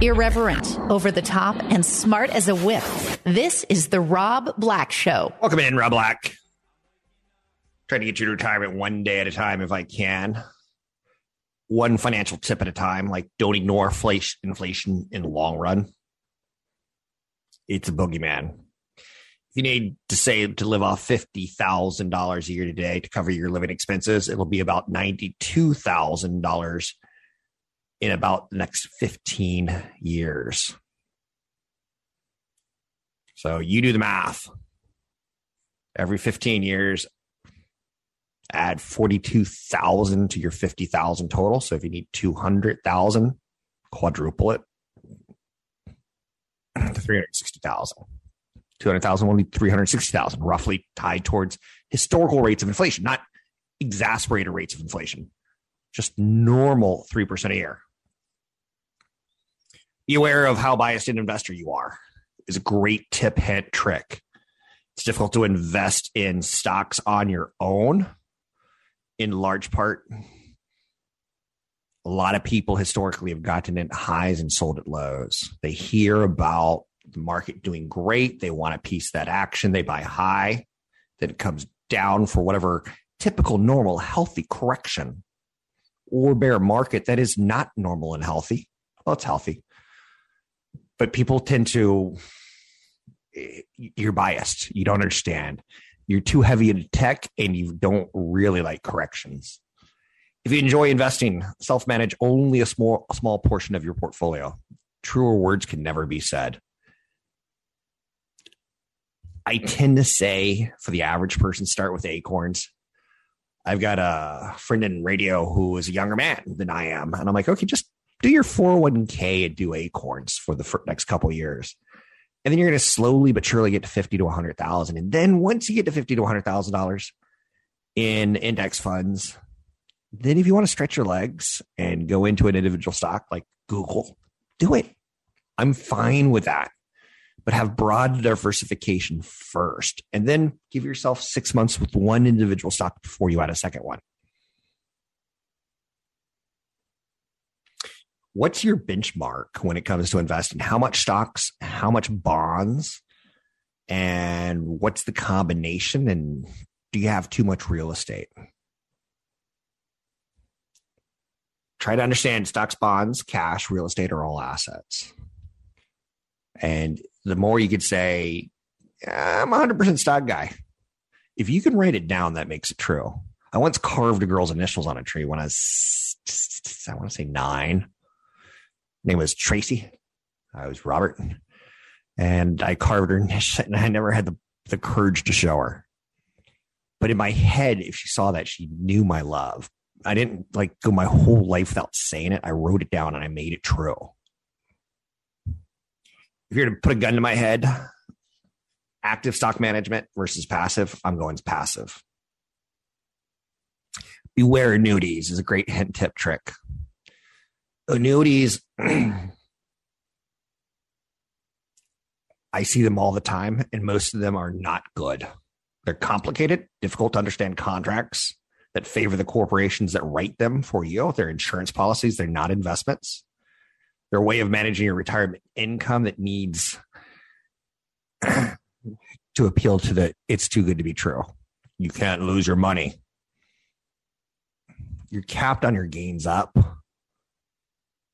Irreverent, over the top, and smart as a whip. This is The Rob Black Show. Welcome in, Rob Black. Trying to get you to retirement one day at a time if I can. One financial tip at a time. Like, don't ignore inflation, in the long run. It's a boogeyman. If you need to save to live off fifty thousand dollars a year today to cover your living expenses, it'll be about ninety-two thousand dollars in about the next 15 years. So you do the math. Every 15 years, add 42,000 to your 50,000 total. So if you need 200,000, quadruple it to 360,000. 200,000 will need 360,000, roughly tied towards historical rates of inflation, not exasperated rates of inflation, just normal 3% a year be aware of how biased an investor you are. Is a great tip hint trick. It's difficult to invest in stocks on your own. In large part a lot of people historically have gotten in highs and sold at lows. They hear about the market doing great. They want a piece that action. They buy high. Then it comes down for whatever typical normal healthy correction or bear market that is not normal and healthy. Well it's healthy but people tend to eh, you're biased. You don't understand. You're too heavy into tech and you don't really like corrections. If you enjoy investing self-manage only a small a small portion of your portfolio. Truer words can never be said. I tend to say for the average person start with acorns. I've got a friend in radio who is a younger man than i am and i'm like okay just do your 401k and do acorns for the next couple years. And then you're going to slowly but surely get to 50 to 100,000. And then once you get to 50 to 100,000 dollars in index funds, then if you want to stretch your legs and go into an individual stock like Google, do it. I'm fine with that. But have broad diversification first and then give yourself six months with one individual stock before you add a second one. What's your benchmark when it comes to investing? How much stocks, how much bonds, and what's the combination? And do you have too much real estate? Try to understand stocks, bonds, cash, real estate are all assets. And the more you could say, I'm a 100% stock guy. If you can write it down, that makes it true. I once carved a girl's initials on a tree when I was, I want to say nine name was Tracy. I was Robert. And I carved her niche and I never had the, the courage to show her. But in my head, if she saw that, she knew my love. I didn't like go my whole life without saying it. I wrote it down and I made it true. If you're to put a gun to my head, active stock management versus passive, I'm going to passive. Beware annuities is a great hint tip trick annuities I see them all the time, and most of them are not good. They're complicated, difficult to understand contracts that favor the corporations that write them for you. They're insurance policies, they're not investments. They're a way of managing your retirement income that needs to appeal to the it's too good to be true. You can't lose your money. You're capped on your gains up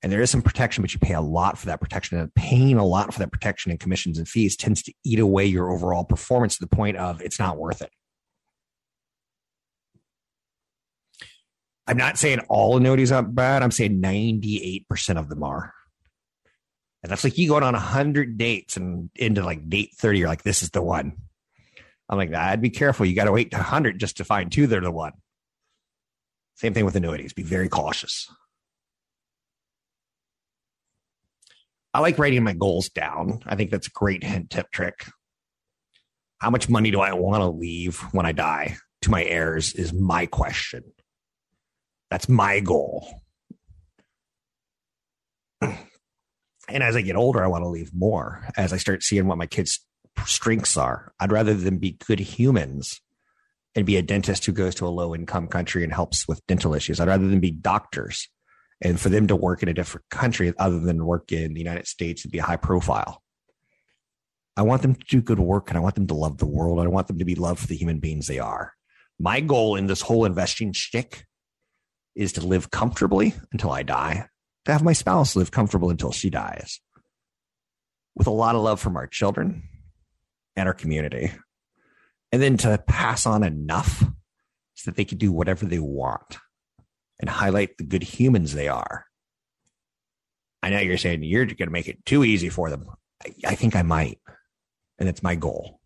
and there is some protection, but you pay a lot for that protection. And paying a lot for that protection and commissions and fees tends to eat away your overall performance to the point of it's not worth it. I'm not saying all annuities are bad. I'm saying 98% of them are. And that's like you going on 100 dates and into like date 30, you're like, this is the one. I'm like, I'd be careful. You got to wait to 100 just to find two that are the one. Same thing with annuities. Be very cautious. I like writing my goals down. I think that's a great hint tip trick. How much money do I want to leave when I die to my heirs is my question. That's my goal. And as I get older, I want to leave more. As I start seeing what my kids' strengths are, I'd rather them be good humans and be a dentist who goes to a low income country and helps with dental issues. I'd rather than be doctors and for them to work in a different country other than work in the United States and be a high profile. I want them to do good work and I want them to love the world. I want them to be loved for the human beings they are. My goal in this whole investing shtick is to live comfortably until I die, to have my spouse live comfortable until she dies, with a lot of love from our children and our community, and then to pass on enough so that they can do whatever they want and highlight the good humans they are. I know you're saying you're going to make it too easy for them. I, I think I might. And it's my goal.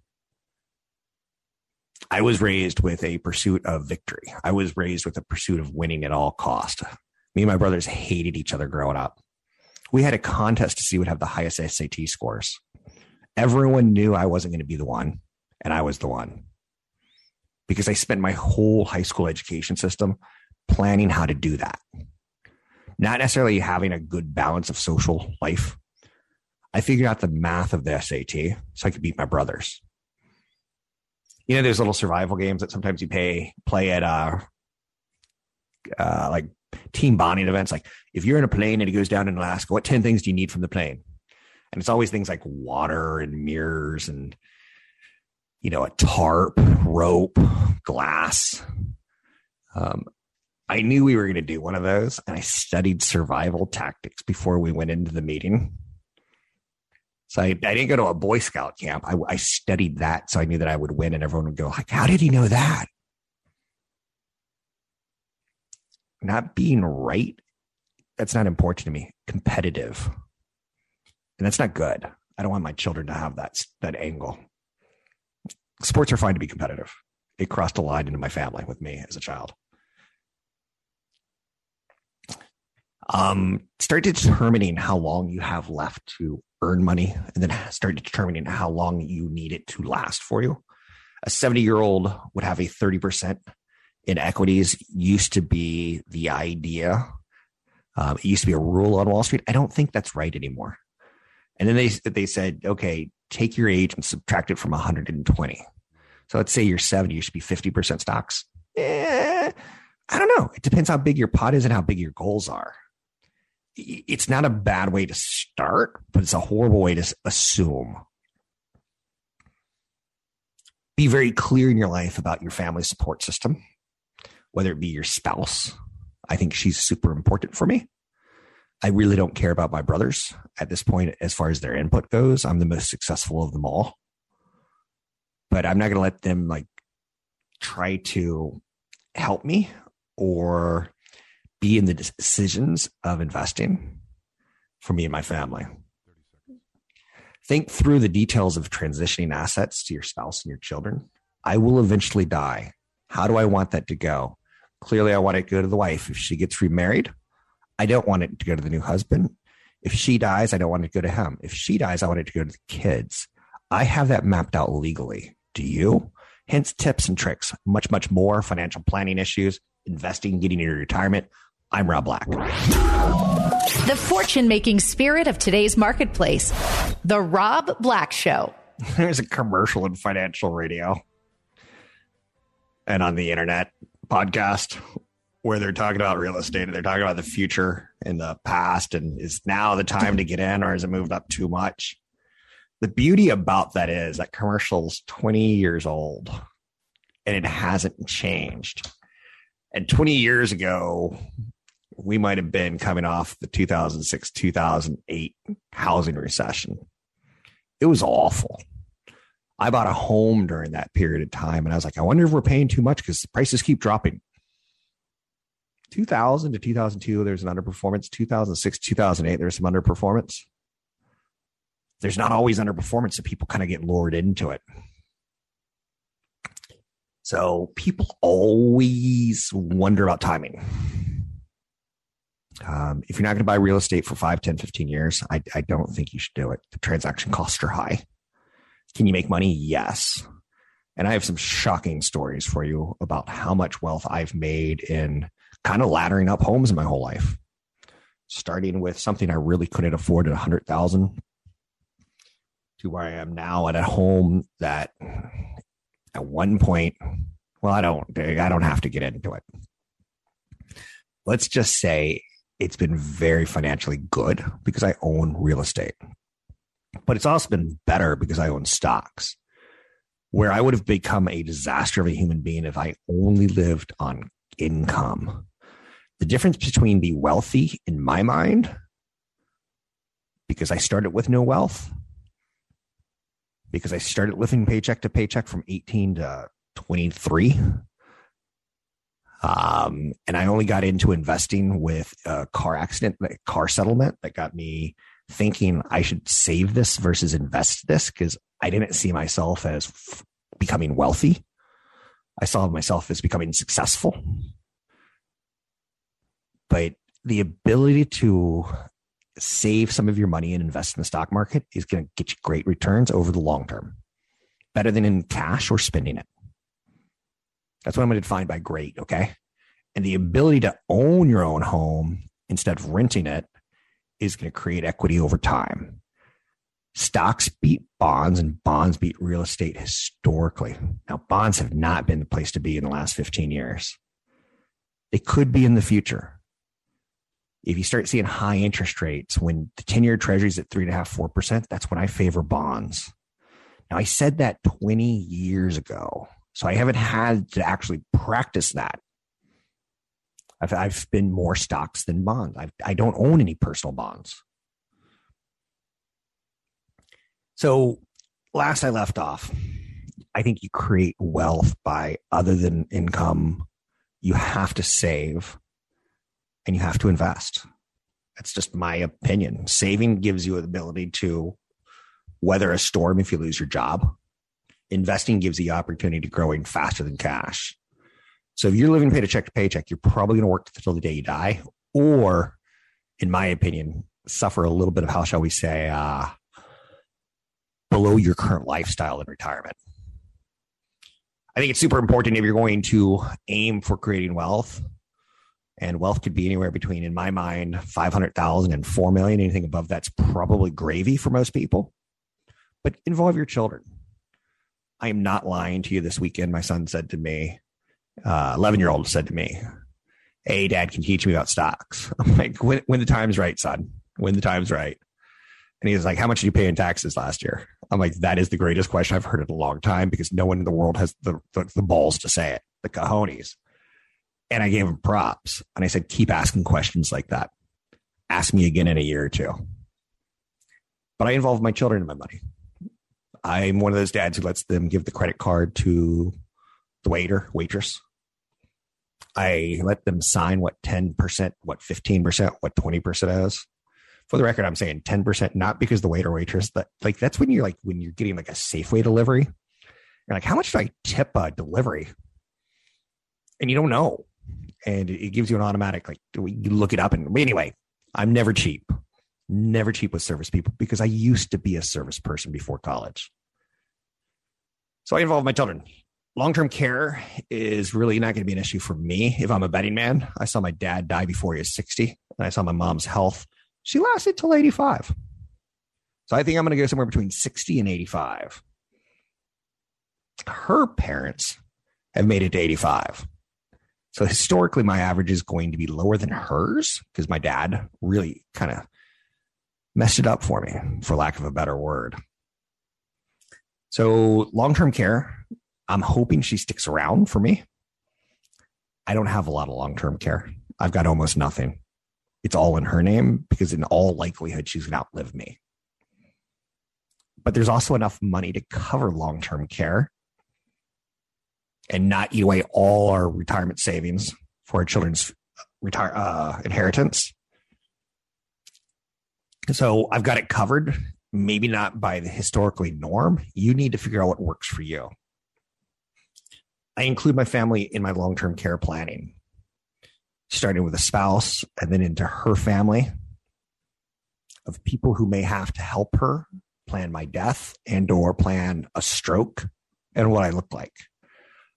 I was raised with a pursuit of victory. I was raised with a pursuit of winning at all cost. Me and my brothers hated each other growing up. We had a contest to see who would have the highest SAT scores. Everyone knew I wasn't going to be the one, and I was the one. Because I spent my whole high school education system planning how to do that. Not necessarily having a good balance of social life. I figured out the math of the SAT so I could beat my brothers. You know, there's little survival games that sometimes you pay play at uh, uh like team bonding events. Like if you're in a plane and it goes down in Alaska, what 10 things do you need from the plane? And it's always things like water and mirrors and you know, a tarp, rope, glass. Um, I knew we were going to do one of those, and I studied survival tactics before we went into the meeting. So I, I didn't go to a Boy Scout camp. I, I studied that, so I knew that I would win, and everyone would go, "Like, how did he know that?" Not being right, that's not important to me. Competitive, and that's not good. I don't want my children to have that that angle. Sports are fine to be competitive. It crossed a line into my family with me as a child. Um, start determining how long you have left to earn money and then start determining how long you need it to last for you. A 70 year old would have a 30% in equities, used to be the idea. Um, it used to be a rule on Wall Street. I don't think that's right anymore. And then they, they said, okay, take your age and subtract it from 120. So let's say you're 70, you should be 50% stocks. Eh, I don't know. It depends how big your pot is and how big your goals are it's not a bad way to start, but it's a horrible way to assume. Be very clear in your life about your family support system, whether it be your spouse. I think she's super important for me. I really don't care about my brothers at this point as far as their input goes. I'm the most successful of them all. But I'm not going to let them like try to help me or be in the decisions of investing for me and my family. Think through the details of transitioning assets to your spouse and your children. I will eventually die. How do I want that to go? Clearly, I want it to go to the wife if she gets remarried. I don't want it to go to the new husband. If she dies, I don't want it to go to him. If she dies, I want it to go to the kids. I have that mapped out legally. Do you? Hence, tips and tricks, much, much more financial planning issues, investing, getting into retirement, I'm Rob Black. The fortune making spirit of today's marketplace. The Rob Black Show. There's a commercial in financial radio and on the internet podcast where they're talking about real estate and they're talking about the future and the past and is now the time to get in or has it moved up too much? The beauty about that is that commercial's 20 years old and it hasn't changed. And 20 years ago, we might have been coming off the 2006 2008 housing recession. It was awful. I bought a home during that period of time and I was like, I wonder if we're paying too much because prices keep dropping. 2000 to 2002, there's an underperformance. 2006, 2008, there's some underperformance. There's not always underperformance, so people kind of get lured into it. So people always wonder about timing Um, if you're not going to buy real estate for 5, 10, 15 years, I, I don't think you should do it. The transaction costs are high. Can you make money? Yes. And I have some shocking stories for you about how much wealth I've made in kind of laddering up homes in my whole life. Starting with something I really couldn't afford at a hundred thousand to where I am now at a home that at one point, well, I don't, I don't have to get into it. Let's just say it's been very financially good because I own real estate, but it's also been better because I own stocks where I would have become a disaster of a human being if I only lived on income. The difference between the wealthy in my mind, because I started with no wealth, because I started living paycheck to paycheck from 18 to 23. Um, and I only got into investing with a car accident, a car settlement that got me thinking I should save this versus invest this because I didn't see myself as f- becoming wealthy. I saw myself as becoming successful. But the ability to save some of your money and invest in the stock market is going to get you great returns over the long term, better than in cash or spending it. That's what I'm going to define by great. Okay. And the ability to own your own home instead of renting it is going to create equity over time. Stocks beat bonds and bonds beat real estate historically. Now, bonds have not been the place to be in the last 15 years. They could be in the future. If you start seeing high interest rates when the 10 year treasury is at three and a half, four percent, that's when I favor bonds. Now, I said that 20 years ago. So I haven't had to actually practice that. I've, I've been more stocks than bonds. I've, I don't own any personal bonds. So, last I left off, I think you create wealth by other than income. You have to save and you have to invest. That's just my opinion. Saving gives you the ability to weather a storm if you lose your job. Investing gives you the opportunity to growing faster than cash. So if you're living paycheck to check to paycheck, you're probably going to work until the day you die, or, in my opinion, suffer a little bit of how shall we say, uh, below your current lifestyle in retirement. I think it's super important if you're going to aim for creating wealth. And wealth could be anywhere between, in my mind, 500,000 and 4 million. Anything above that's probably gravy for most people. But involve your children. I am not lying to you this weekend. My son said to me, 11 uh, year old said to me, Hey, dad can teach me about stocks. I'm like, when, when the time's right, son, when the time's right. And he was like, How much did you pay in taxes last year? I'm like, That is the greatest question I've heard in a long time because no one in the world has the, the, the balls to say it, the cojones. And I gave him props. And I said, Keep asking questions like that. Ask me again in a year or two. But I involve my children in my money. I'm one of those dads who lets them give the credit card to the waiter, waitress. I let them sign what 10%, what 15%, what 20% is. For the record, I'm saying 10%, not because the waiter, waitress, that like that's when you're like, when you're getting like a Safeway delivery. You're like, how much do I tip a delivery? And you don't know. And it gives you an automatic, like, you look it up. And anyway, I'm never cheap, never cheap with service people because I used to be a service person before college. So I involve my children long term care is really not going to be an issue for me if I'm a betting man. I saw my dad die before he was 60, and I saw my mom's health. She lasted till 85. So I think I'm going to go somewhere between 60 and 85. Her parents have made it to 85. So historically, my average is going to be lower than hers because my dad really kind of messed it up for me, for lack of a better word. So long term care, I'm hoping she sticks around for me. I don't have a lot of long term care. I've got almost nothing. It's all in her name because, in all likelihood, she's going to outlive me. But there's also enough money to cover long term care and not eat away all our retirement savings for our children's retire uh, inheritance. So I've got it covered. Maybe not by the historically norm. You need to figure out what works for you. I include my family in my long term care planning. starting with a spouse and then into her family of people who may have to help her plan my death and or plan a stroke and what I look like.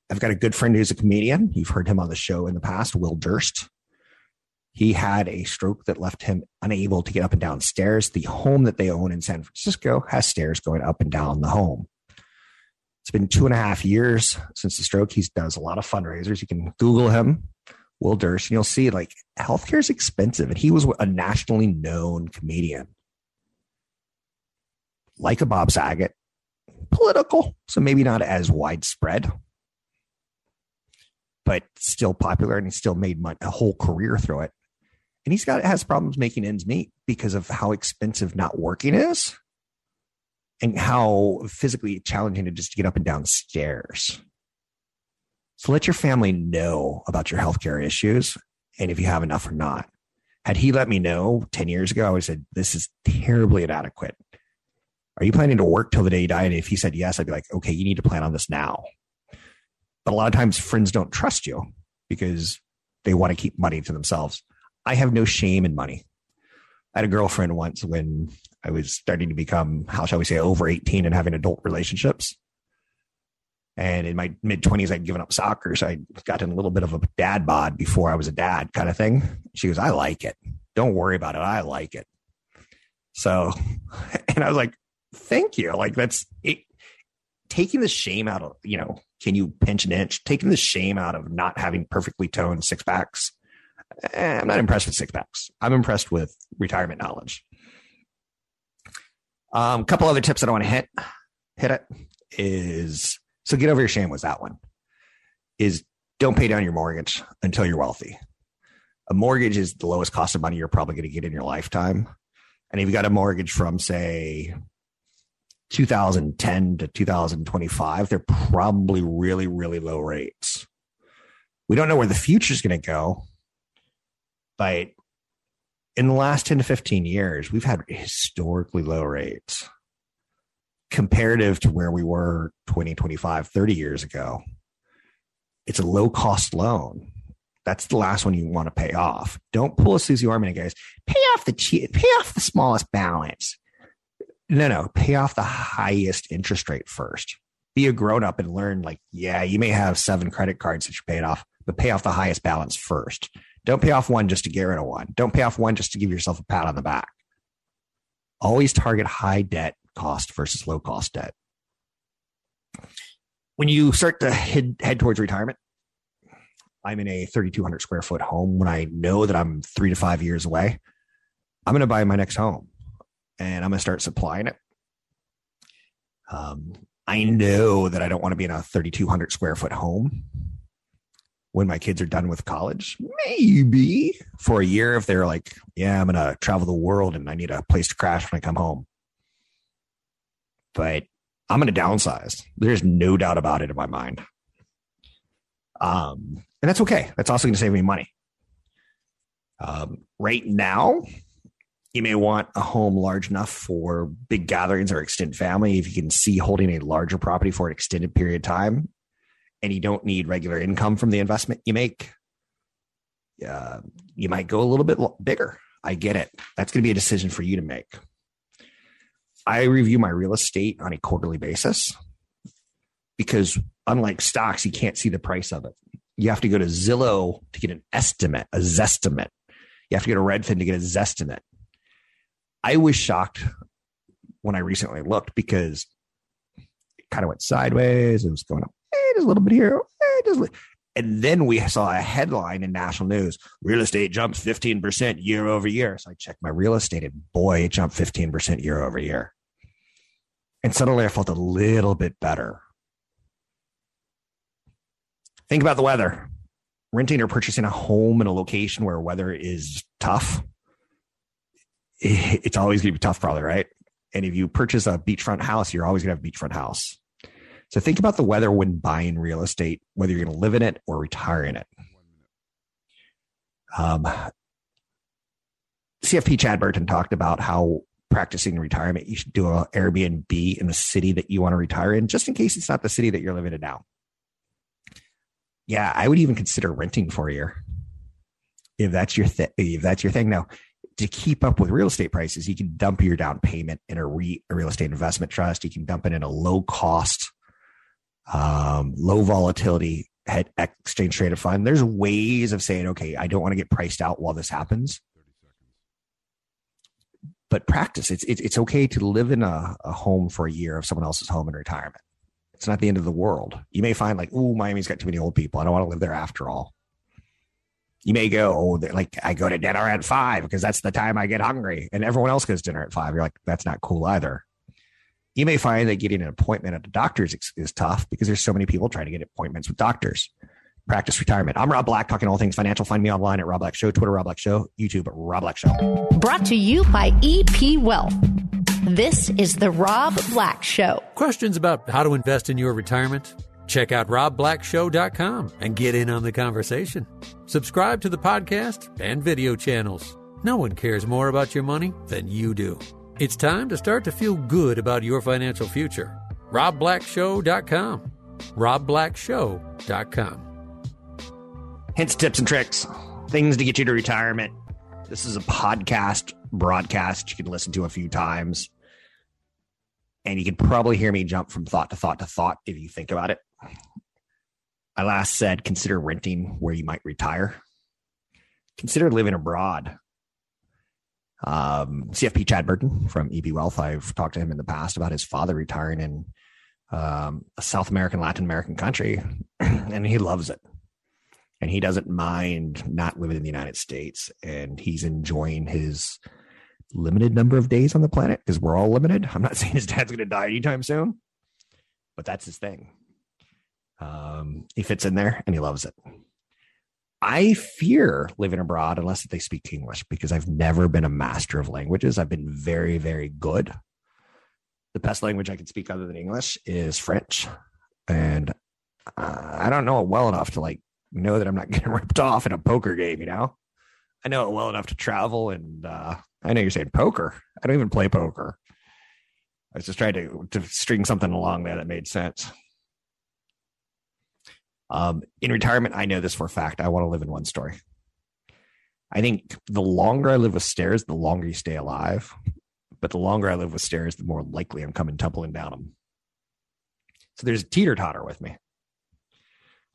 I've got a good friend who's a comedian. You've heard him on the show in the past, Will Durst. He had a stroke that left him unable to get up and down stairs. The home that they own in San Francisco has stairs going up and down the home. It's been two and a half years since the stroke. He does a lot of fundraisers. You can Google him, Will Durst, and you'll see like healthcare is expensive. And he was a nationally known comedian. Like a Bob Saget, political, so maybe not as widespread, but still popular, and he still made a whole career through it. And he's got has problems making ends meet because of how expensive not working is, and how physically challenging it is to get up and down stairs. So let your family know about your healthcare issues and if you have enough or not. Had he let me know 10 years ago, I would have said, This is terribly inadequate. Are you planning to work till the day you die? And if he said yes, I'd be like, Okay, you need to plan on this now. But a lot of times friends don't trust you because they want to keep money to themselves. I have no shame in money. I had a girlfriend once when I was starting to become, how shall we say, over 18 and having adult relationships. And in my mid 20s, I'd given up soccer. So I'd gotten a little bit of a dad bod before I was a dad kind of thing. She goes, I like it. Don't worry about it. I like it. So, and I was like, thank you. Like, that's it, taking the shame out of, you know, can you pinch an inch? Taking the shame out of not having perfectly toned six packs. Eh, I'm not impressed with six packs. I'm impressed with retirement knowledge. A um, couple other tips that I want to hit hit it is so get over your shame was that one. Is don't pay down your mortgage until you're wealthy. A mortgage is the lowest cost of money you're probably going to get in your lifetime. And if you got a mortgage from say 2010 to 2025, they're probably really, really low rates. We don't know where the future is going to go, but in the last 10 to 15 years, we've had historically low rates comparative to where we were 20, 25, 30 years ago. It's a low cost loan. That's the last one you want to pay off. Don't pull a Susie Orman and guys, pay off the cheap, pay off the smallest balance. No, no, pay off the highest interest rate first. Be a grown up and learn like, yeah, you may have seven credit cards that you're paying off, but pay off the highest balance first. Don't pay off one just to get rid of one. Don't pay off one just to give yourself a pat on the back. Always target high debt cost versus low cost debt. When you start to head, head towards retirement, I'm in a 3,200 square foot home. When I know that I'm three to five years away, I'm going to buy my next home and I'm going to start supplying it. Um, I know that I don't want to be in a 3,200 square foot home when my kids are done with college. Maybe for a year if they're like, yeah, I'm going to travel the world and I need a place to crash when I come home but I'm going to downsize. There's no doubt about it in my mind. Um, and that's okay. That's also going to save me money. Um, right now, you may want a home large enough for big gatherings or extended family. If you can see holding a larger property for an extended period of time, and you don't need regular income from the investment you make, uh, you might go a little bit bigger. I get it. That's going to be a decision for you to make. I review my real estate on a quarterly basis because unlike stocks, you can't see the price of it. You have to go to Zillow to get an estimate, a zestimate. You have to go to Redfin to get a zestimate. I was shocked when I recently looked because it kind of went sideways. It was going up eh, just a little bit here. Eh, just and then we saw a headline in national news real estate jumps 15% year over year. So I checked my real estate and boy, it jumped 15% year over year. And suddenly I felt a little bit better. Think about the weather. Renting or purchasing a home in a location where weather is tough, it's always going to be tough, probably, right? And if you purchase a beachfront house, you're always going to have a beachfront house. So think about the weather when buying real estate, whether you're going to live in it or retire in it. Um, CFP Chad Burton talked about how practicing retirement, you should do an Airbnb in the city that you want to retire in, just in case it's not the city that you're living in now. Yeah, I would even consider renting for a year. if that's your thing, if that's your thing. Now, to keep up with real estate prices, you can dump your down payment in a, re, a real estate investment trust. You can dump it in a low cost, um, low volatility head exchange traded fund. There's ways of saying, okay, I don't want to get priced out while this happens. But practice. It's it's, it's okay to live in a, a home for a year of someone else's home in retirement. It's not the end of the world. You may find like, oh, Miami's got too many old people. I don't want to live there after all. You may go, oh, like I go to dinner at five because that's the time I get hungry, and everyone else goes dinner at five. You're like, that's not cool either. You may find that getting an appointment at the doctor's is, is tough because there's so many people trying to get appointments with doctors. Practice retirement. I'm Rob Black, talking all things financial. Find me online at Rob Black Show, Twitter Rob Black Show, YouTube Rob Black Show. Brought to you by EP Wealth. This is the Rob Black Show. Questions about how to invest in your retirement? Check out robblackshow.com and get in on the conversation. Subscribe to the podcast and video channels. No one cares more about your money than you do. It's time to start to feel good about your financial future. robblackshow.com. robblackshow.com. Hints, tips, and tricks. Things to get you to retirement. This is a podcast broadcast you can listen to a few times. And you can probably hear me jump from thought to thought to thought if you think about it. I last said consider renting where you might retire. Consider living abroad. Um, CFP Chad Burton from EP Wealth. I've talked to him in the past about his father retiring in um, a South American, Latin American country, and he loves it. And he doesn't mind not living in the United States, and he's enjoying his limited number of days on the planet because we're all limited. I'm not saying his dad's going to die anytime soon, but that's his thing. Um, he fits in there and he loves it. I fear living abroad unless they speak English because I've never been a master of languages. I've been very, very good. The best language I can speak other than English is French. And uh, I don't know it well enough to like know that I'm not getting ripped off in a poker game, you know? I know it well enough to travel and uh, I know you're saying poker. I don't even play poker. I was just trying to, to string something along there that made sense. Um, in retirement, I know this for a fact. I want to live in one story. I think the longer I live with stairs, the longer you stay alive. But the longer I live with stairs, the more likely I'm coming tumbling down them. So there's a teeter totter with me.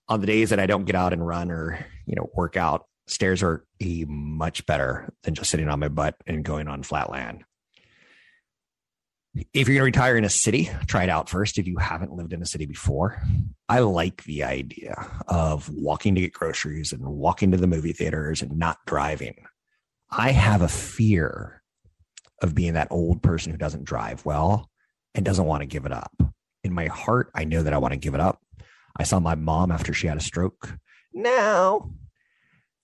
On the days that I don't get out and run or you know work out, stairs are a much better than just sitting on my butt and going on flat land if you're going to retire in a city, try it out first if you haven't lived in a city before. I like the idea of walking to get groceries and walking to the movie theaters and not driving. I have a fear of being that old person who doesn't drive well and doesn't want to give it up. In my heart, I know that I want to give it up. I saw my mom after she had a stroke. Now,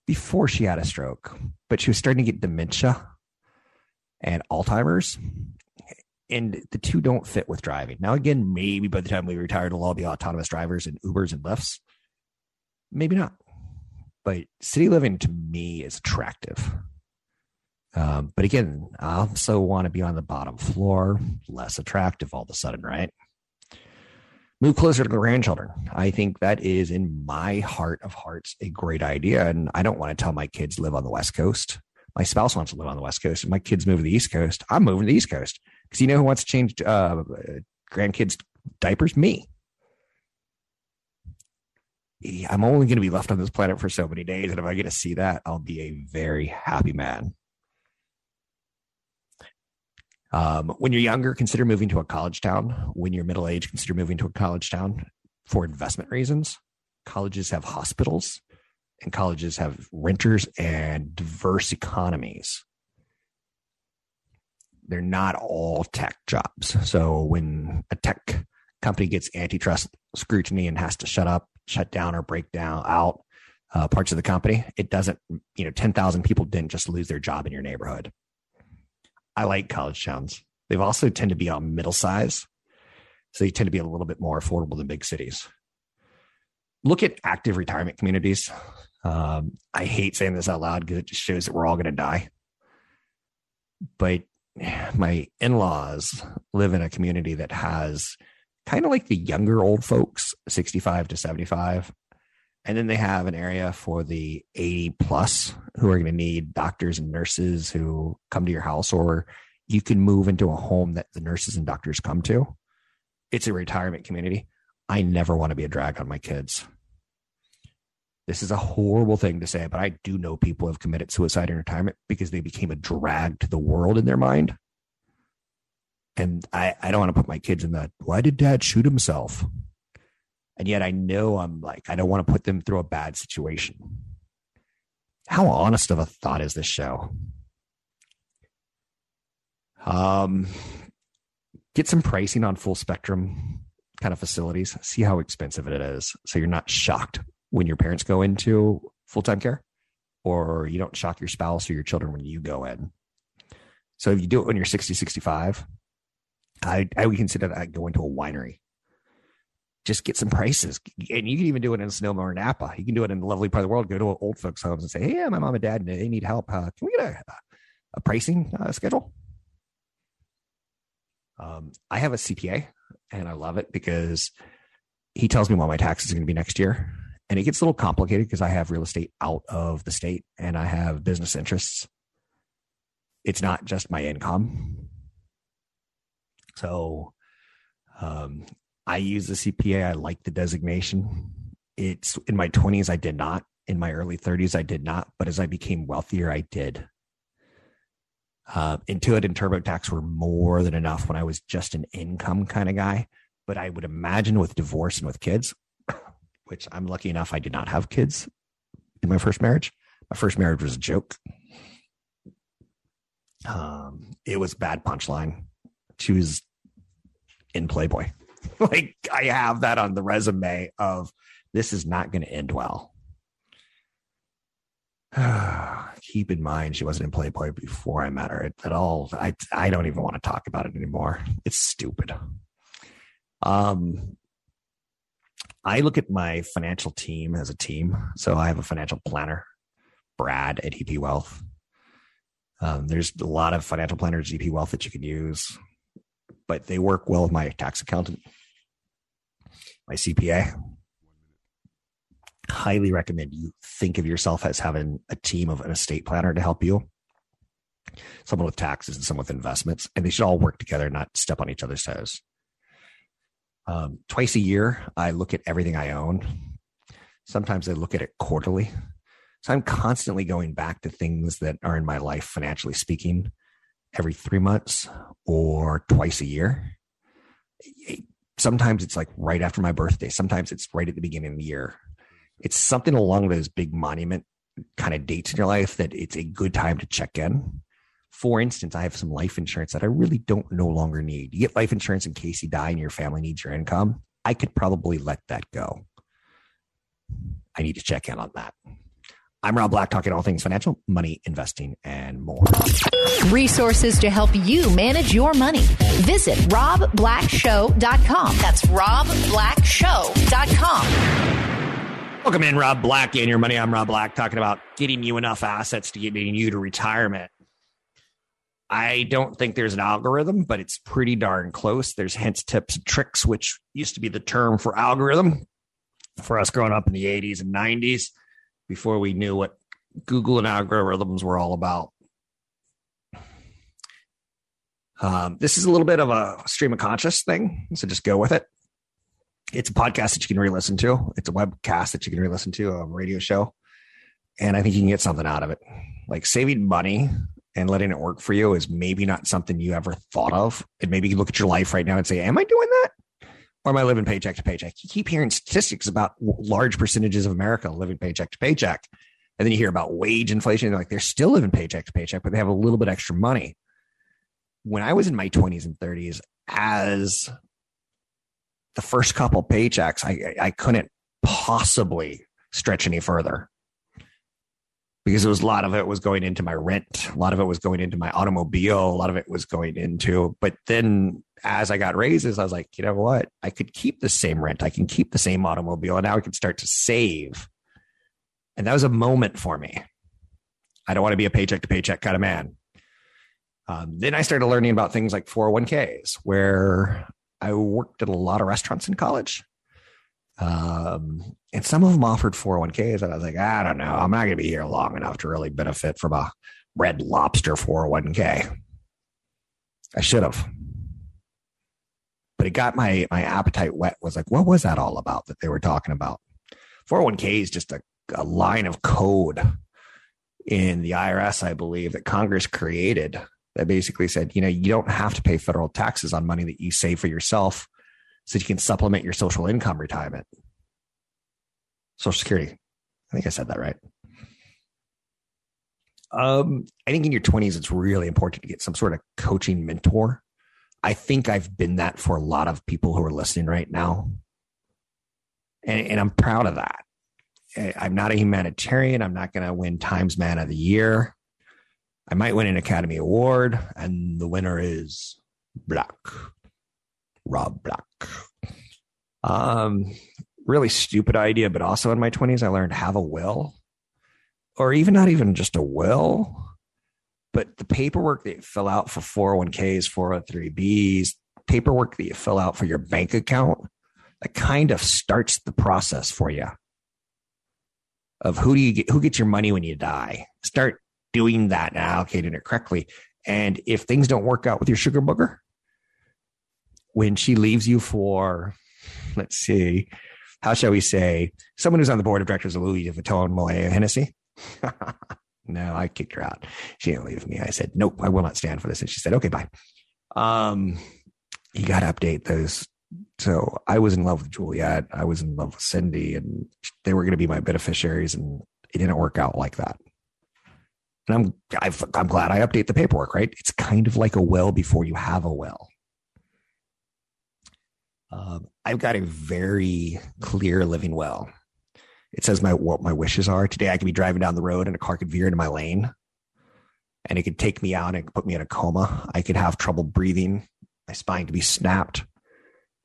before she had a stroke, but she was starting to get dementia and Alzheimer's and the two don't fit with driving. Now, again, maybe by the time we retire, it'll all be autonomous drivers and Ubers and Lyfts. Maybe not. But city living to me is attractive. Um, but again, I also want to be on the bottom floor, less attractive all of a sudden, right? Move closer to the grandchildren. I think that is in my heart of hearts a great idea. And I don't want to tell my kids live on the West Coast. My spouse wants to live on the West Coast, my kids move to the East Coast. I'm moving to the East Coast because you know who wants to change uh, grandkids' diapers? Me. I'm only going to be left on this planet for so many days. And if I get to see that, I'll be a very happy man. Um, when you're younger, consider moving to a college town. When you're middle aged, consider moving to a college town for investment reasons. Colleges have hospitals, and colleges have renters and diverse economies they're not all tech jobs. So when a tech company gets antitrust scrutiny and has to shut up, shut down, or break down out uh, parts of the company, it doesn't. You know, ten thousand people didn't just lose their job in your neighborhood. I like college towns. They've also tend to be on middle size, so they tend to be a little bit more affordable than big cities. Look at active retirement communities. Um, I hate saying this out loud because it just shows that we're all going to die. But my in-laws live in a community that has kind of like the younger old folks 65 to 75 And then they have an area for the 80 plus who are going to need doctors and nurses who come to your house, or you can move into a home that the nurses and doctors come to. It's a retirement community. I never want to be a drag on my kids. This is a horrible thing to say, but I do know people have committed suicide in retirement because they became a drag to the world in their mind. And I, I don't want to put my kids in that. Why did dad shoot himself? And yet I know I'm like, I don't want to put them through a bad situation. How honest of a thought is this show? Um, get some pricing on full spectrum kind of facilities. See how expensive it is, so you're not shocked when your parents go into full time care, or you don't shock your spouse or your children when you go in. So if you do it when you're 60, 65, I, I would consider that going to a winery. Just get some prices. And you can even do it in Sonoma or Napa. You can do it in the lovely part of the world. Go to old folks' homes and say, hey, my mom and dad, they need help. Uh, can we get a, a pricing uh, schedule? Um, I have a CPA and I love it because he tells me what my taxes are going to be next year. And it gets a little complicated because I have real estate out of the state and I have business interests. It's not just my income. So um, I use the CPA. I like the designation. It's in my 20s, I did not. In my early 30s, I did not. But as I became wealthier, I did. Uh, Intuit and TurboTax were more than enough when I was just an income kind of guy. But I would imagine with divorce and with kids, which I'm lucky enough I did not have kids in my first marriage. My first marriage was a joke. Um, it was bad punchline. She was in Playboy. like I have that on the resume of this is not going to end well. Keep in mind she wasn't in Playboy before I met her at all. I I don't even want to talk about it anymore. It's stupid. Um I look at my financial team as a team. So I have a financial planner, Brad at EP Wealth. Um, there's a lot of financial planners, EP Wealth that you can use, but they work well with my tax accountant, my CPA. Highly recommend you think of yourself as having a team of an estate planner to help you, someone with taxes and someone with investments, and they should all work together, not step on each other's toes. Um, twice a year, I look at everything I own. Sometimes I look at it quarterly. So I'm constantly going back to things that are in my life, financially speaking, every three months or twice a year. Sometimes it's like right after my birthday. Sometimes it's right at the beginning of the year. It's something along those big monument kind of dates in your life that it's a good time to check in for instance, I have some life insurance that I really don't no longer need. You get life insurance in case you die and your family needs your income. I could probably let that go. I need to check in on that. I'm Rob Black, talking all things financial, money, investing, and more. Resources to help you manage your money. Visit robblackshow.com. That's robblackshow.com. Welcome in, Rob Black, and your money. I'm Rob Black, talking about getting you enough assets to getting you to retirement. I don't think there's an algorithm, but it's pretty darn close. There's hints, tips, and tricks, which used to be the term for algorithm for us growing up in the 80s and 90s before we knew what Google and algorithms were all about. Um, this is a little bit of a stream of conscious thing, so just go with it. It's a podcast that you can re-listen to. It's a webcast that you can re-listen to, a radio show, and I think you can get something out of it. Like saving money and letting it work for you is maybe not something you ever thought of. And maybe you look at your life right now and say, Am I doing that? Or am I living paycheck to paycheck? You keep hearing statistics about large percentages of America living paycheck to paycheck. And then you hear about wage inflation. They're like, they're still living paycheck to paycheck, but they have a little bit extra money. When I was in my 20s and 30s, as the first couple paychecks, I, I couldn't possibly stretch any further because it was a lot of it was going into my rent, a lot of it was going into my automobile, a lot of it was going into. But then as I got raises, I was like, you know what? I could keep the same rent, I can keep the same automobile, and now I can start to save. And that was a moment for me. I don't want to be a paycheck to paycheck kind of man. Um, then I started learning about things like 401ks, where I worked at a lot of restaurants in college. Um, and some of them offered 401ks. And I was like, I don't know. I'm not going to be here long enough to really benefit from a red lobster 401k. I should have. But it got my my appetite wet. Was like, what was that all about that they were talking about? 401k is just a, a line of code in the IRS, I believe, that Congress created that basically said, you know, you don't have to pay federal taxes on money that you save for yourself so you can supplement your social income retirement. Social Security. I think I said that right. Um, I think in your 20s, it's really important to get some sort of coaching mentor. I think I've been that for a lot of people who are listening right now. And, and I'm proud of that. I'm not a humanitarian. I'm not going to win Times Man of the Year. I might win an Academy Award, and the winner is Black. Rob Black. Um, really stupid idea, but also in my 20s, I learned have a will, or even not even just a will, but the paperwork that you fill out for 401ks, 403bs, paperwork that you fill out for your bank account, that kind of starts the process for you of who do you get, who gets your money when you die. Start doing that and allocating it correctly. And if things don't work out with your sugar booger, when she leaves you for, let's see, how shall we say, someone who's on the board of directors of Louis de Vuitton Moet Hennessy. no, I kicked her out. She didn't leave me. I said, nope, I will not stand for this. And she said, okay, bye. Um, you got to update those. So I was in love with Juliet. I was in love with Cindy, and they were going to be my beneficiaries, and it didn't work out like that. And I'm i am glad I update the paperwork. Right? It's kind of like a will before you have a will. Um, I've got a very clear living well. It says my what my wishes are. Today I could be driving down the road and a car could veer into my lane and it could take me out and put me in a coma. I could have trouble breathing, my spine could be snapped.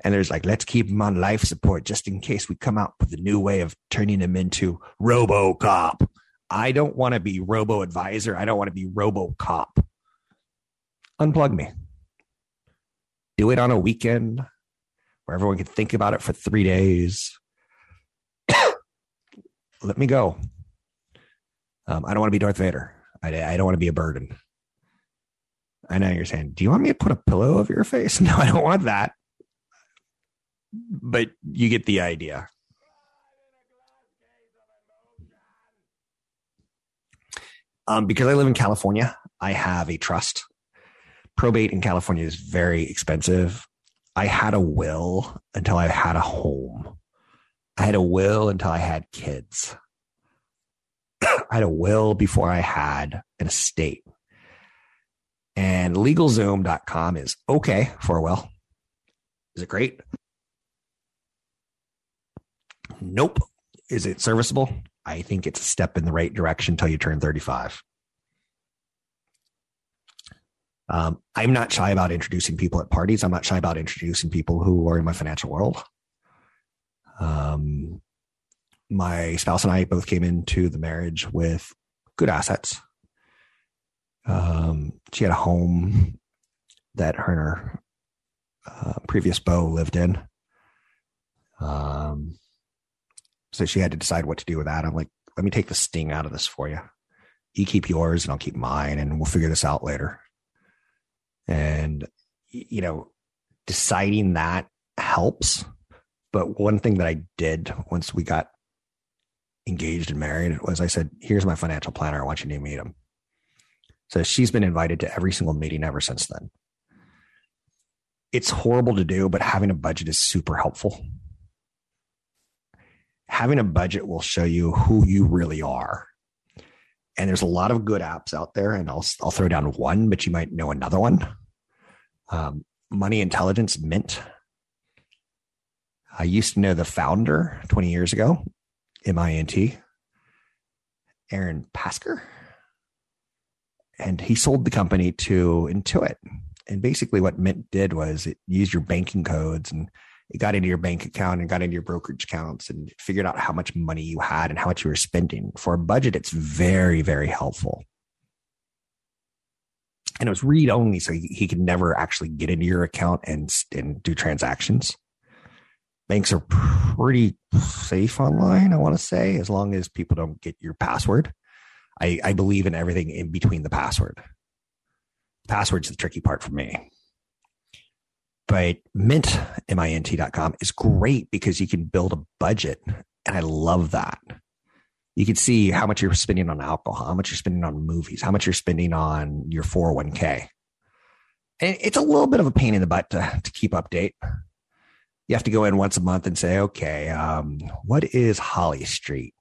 And there's like, let's keep him on life support just in case we come out with a new way of turning him into RoboCop. I don't want to be Robo Advisor. I don't want to be RoboCop. Unplug me. Do it on a weekend where everyone can think about it for three days. Let me go. Um, I don't want to be Darth Vader. I, I don't want to be a burden. I know you're saying, do you want me to put a pillow over your face? No, I don't want that. But you get the idea. Um, because I live in California, I have a trust. Probate in California is very expensive. I had a will until I had a home. I had a will until I had kids. I had a will before I had an estate. And legalzoom.com is okay for a will. Is it great? Nope. Is it serviceable? I think it's a step in the right direction until you turn 35. Um, I'm not shy about introducing people at parties. I'm not shy about introducing people who are in my financial world. Um, my spouse and I both came into the marriage with good assets. Um, she had a home that her her uh, previous beau lived in. Um, so she had to decide what to do with that. I'm like, let me take the sting out of this for you. You keep yours and I'll keep mine, and we'll figure this out later. And, you know, deciding that helps. But one thing that I did once we got engaged and married was I said, here's my financial planner. I want you to meet him. So she's been invited to every single meeting ever since then. It's horrible to do, but having a budget is super helpful. Having a budget will show you who you really are and there's a lot of good apps out there and i'll, I'll throw down one but you might know another one. Um, money intelligence mint. I used to know the founder 20 years ago m-i-n-t aaron patzer and he sold the company to intuit. And basically what mint did was it used your banking codes and it got into your bank account and got into your brokerage accounts and figured out how much money you had and how much you were spending. For a budget, it's very, very helpful. And it was read only, so he, could never actually get into your account and, and do transactions. banks are pretty safe online, I want to say, as long as people don't get your password. I, I believe in everything in between the password. Password's the tricky part for me. But Mint, M-I-N-T.com is great because you can build a budget. And I love that. You can see how much you're spending on alcohol, how much you're spending on movies, how much you're spending on your 401k. And it's a little bit of a pain in the butt to, to keep update you have to go in once a month and say, okay, um, what is Holly Street?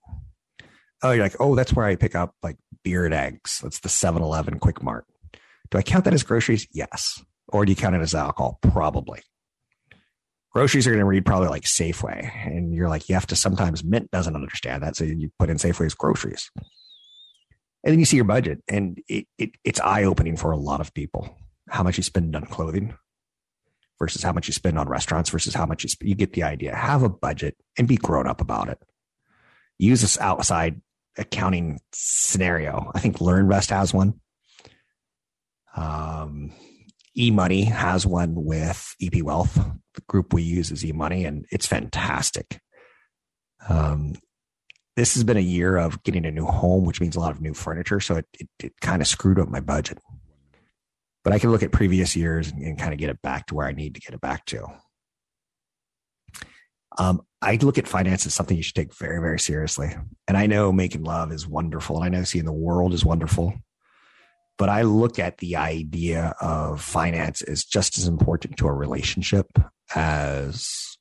Oh, you're like, oh, that's where I pick up like beer and eggs. That's the 7 Eleven Quick Mart. Do I count that as groceries? Yes. Or do you count it as alcohol? Probably. Groceries are going to read probably like Safeway. And you're like, you have to sometimes Mint doesn't understand that. So you put in Safeway as groceries. And then you see your budget and it, it it's eye opening for a lot of people. How much you spend on clothing, versus how much you spend on restaurants versus how much you spend. You get the idea. Have a budget and be grown up about it. Use this outside accounting scenario. I think LearnVest has one. Um, eMoney has one with EP Wealth. The group we use is eMoney, and it's fantastic. Um, this has been a year of getting a new home, which means a lot of new furniture. So it, it, it kind of screwed up my budget but I can look at previous years and, and kind of get it back to where I need to get it back to. Um, I look at finance as something you should take very, very seriously. And I know making love is wonderful, and I know seeing the world is wonderful. But I look at the idea of finance as just as important to a relationship as,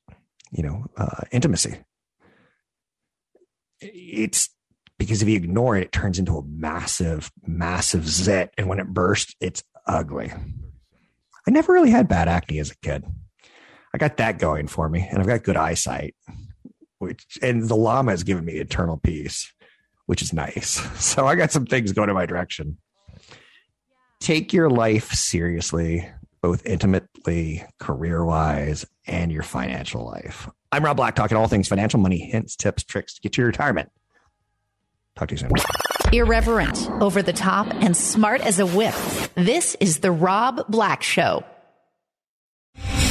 you know, uh, intimacy. It's because if you ignore it, it turns into a massive, massive zit. And when it bursts, it's ugly. I never really had bad acne as a kid. I got that going for me, and I've got good eyesight, which and the lama has given me eternal peace, which is nice. So I got some things going in my direction. Take your life seriously, both intimately, career wise, and your financial life. I'm Rob Black, talking all things financial, money, hints, tips, tricks to get to your retirement. Talk to you soon. Irreverent, over the top, and smart as a whip. This is The Rob Black Show.